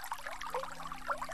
Thank you.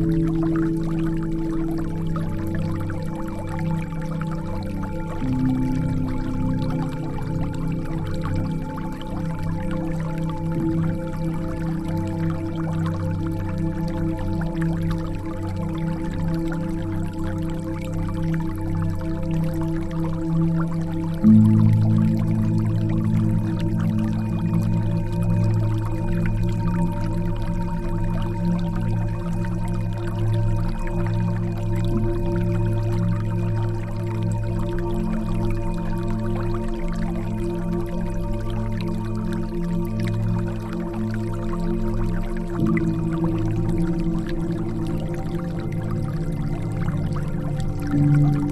Thank you. Gracias.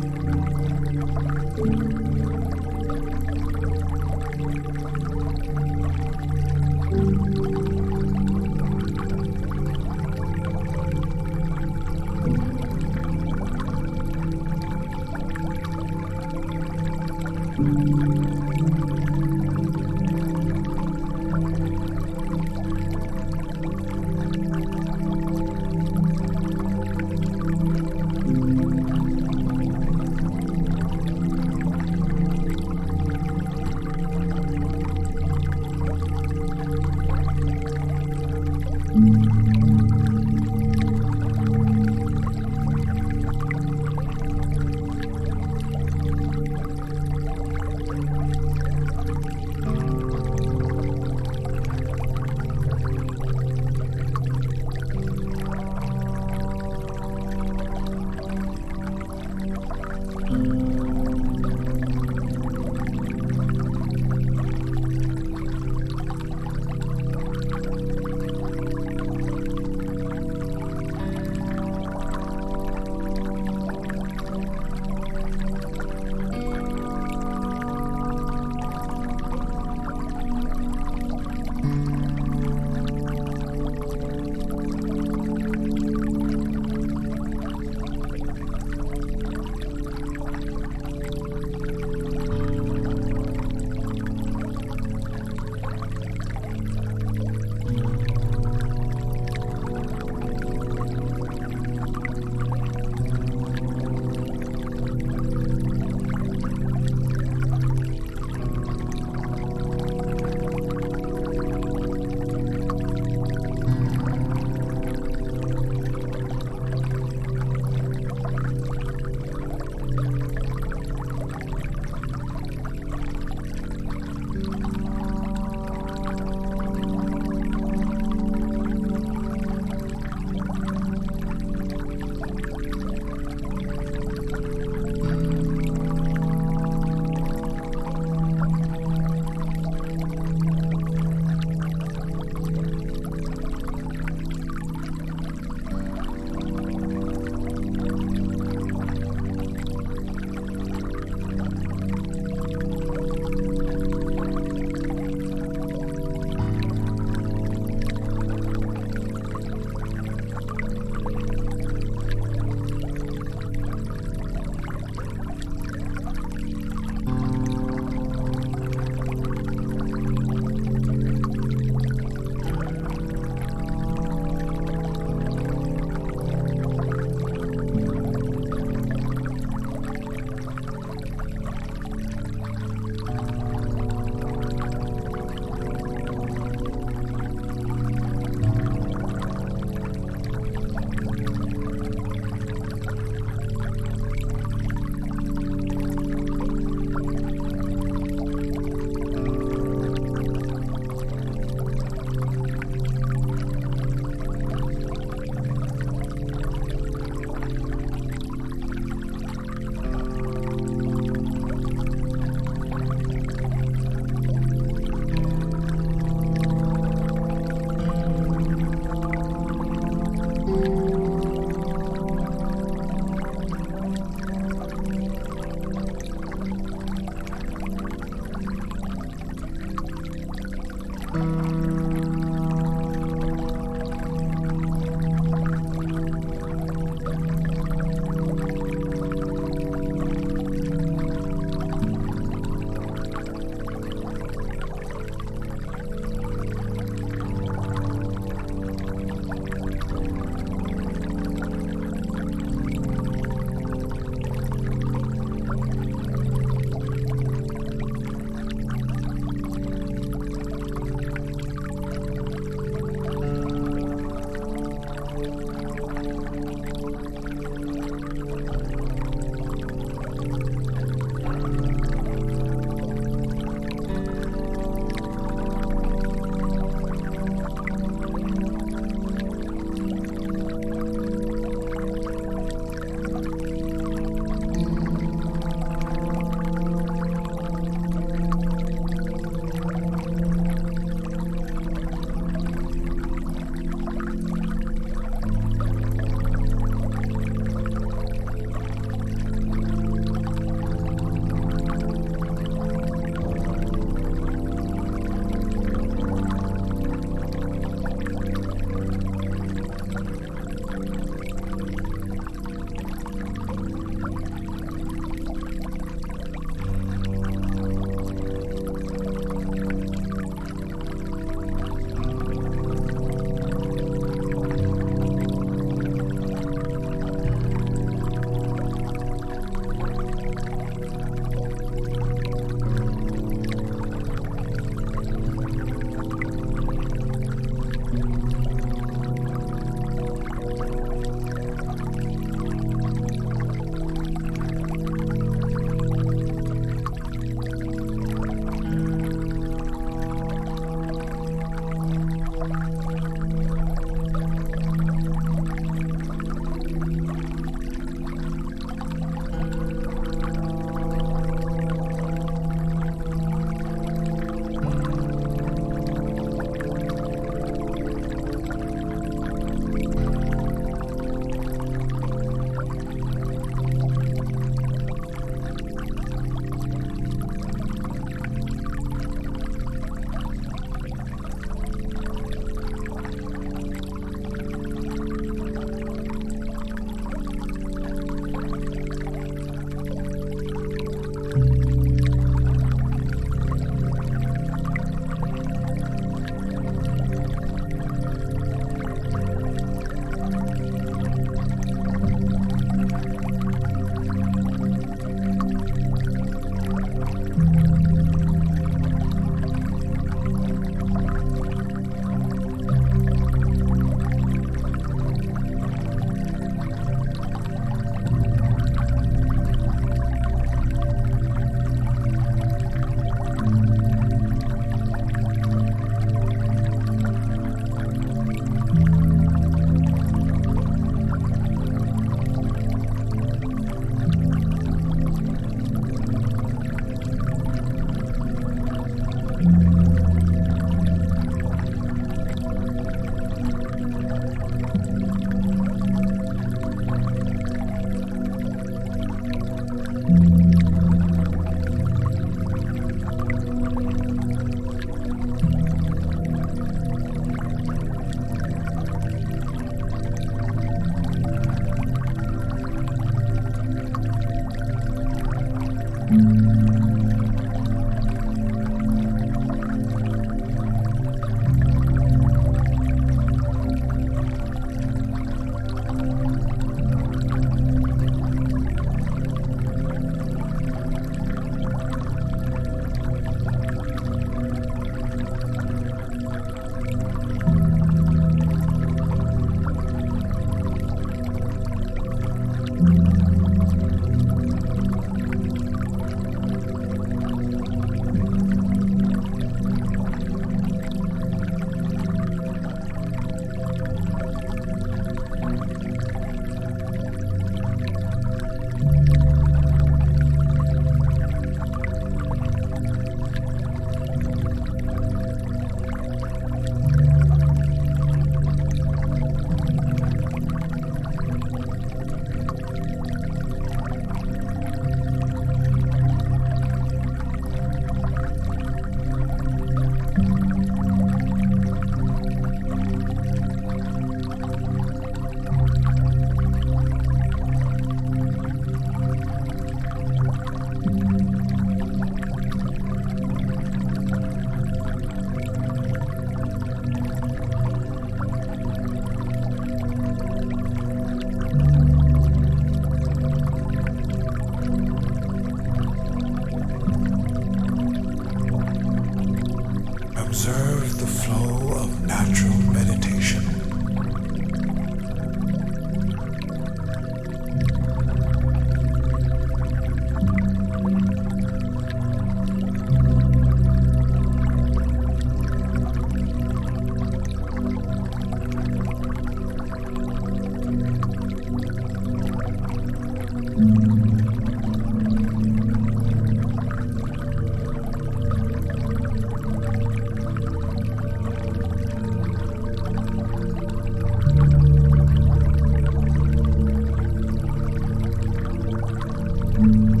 thank you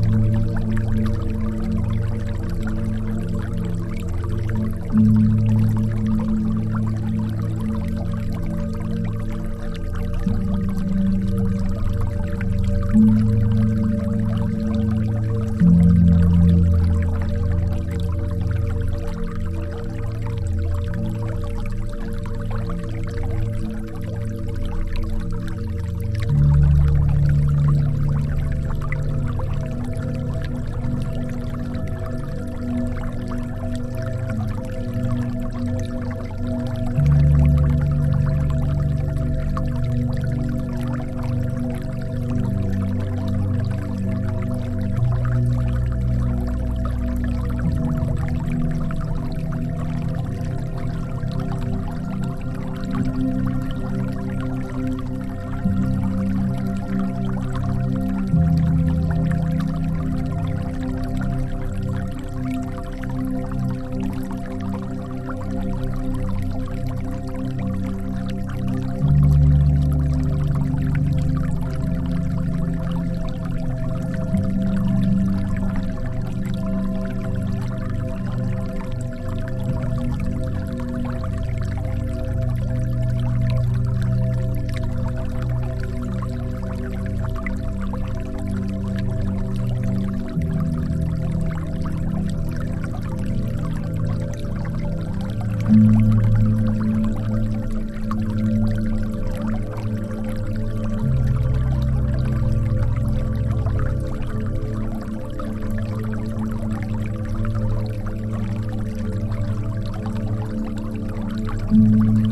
Thank you.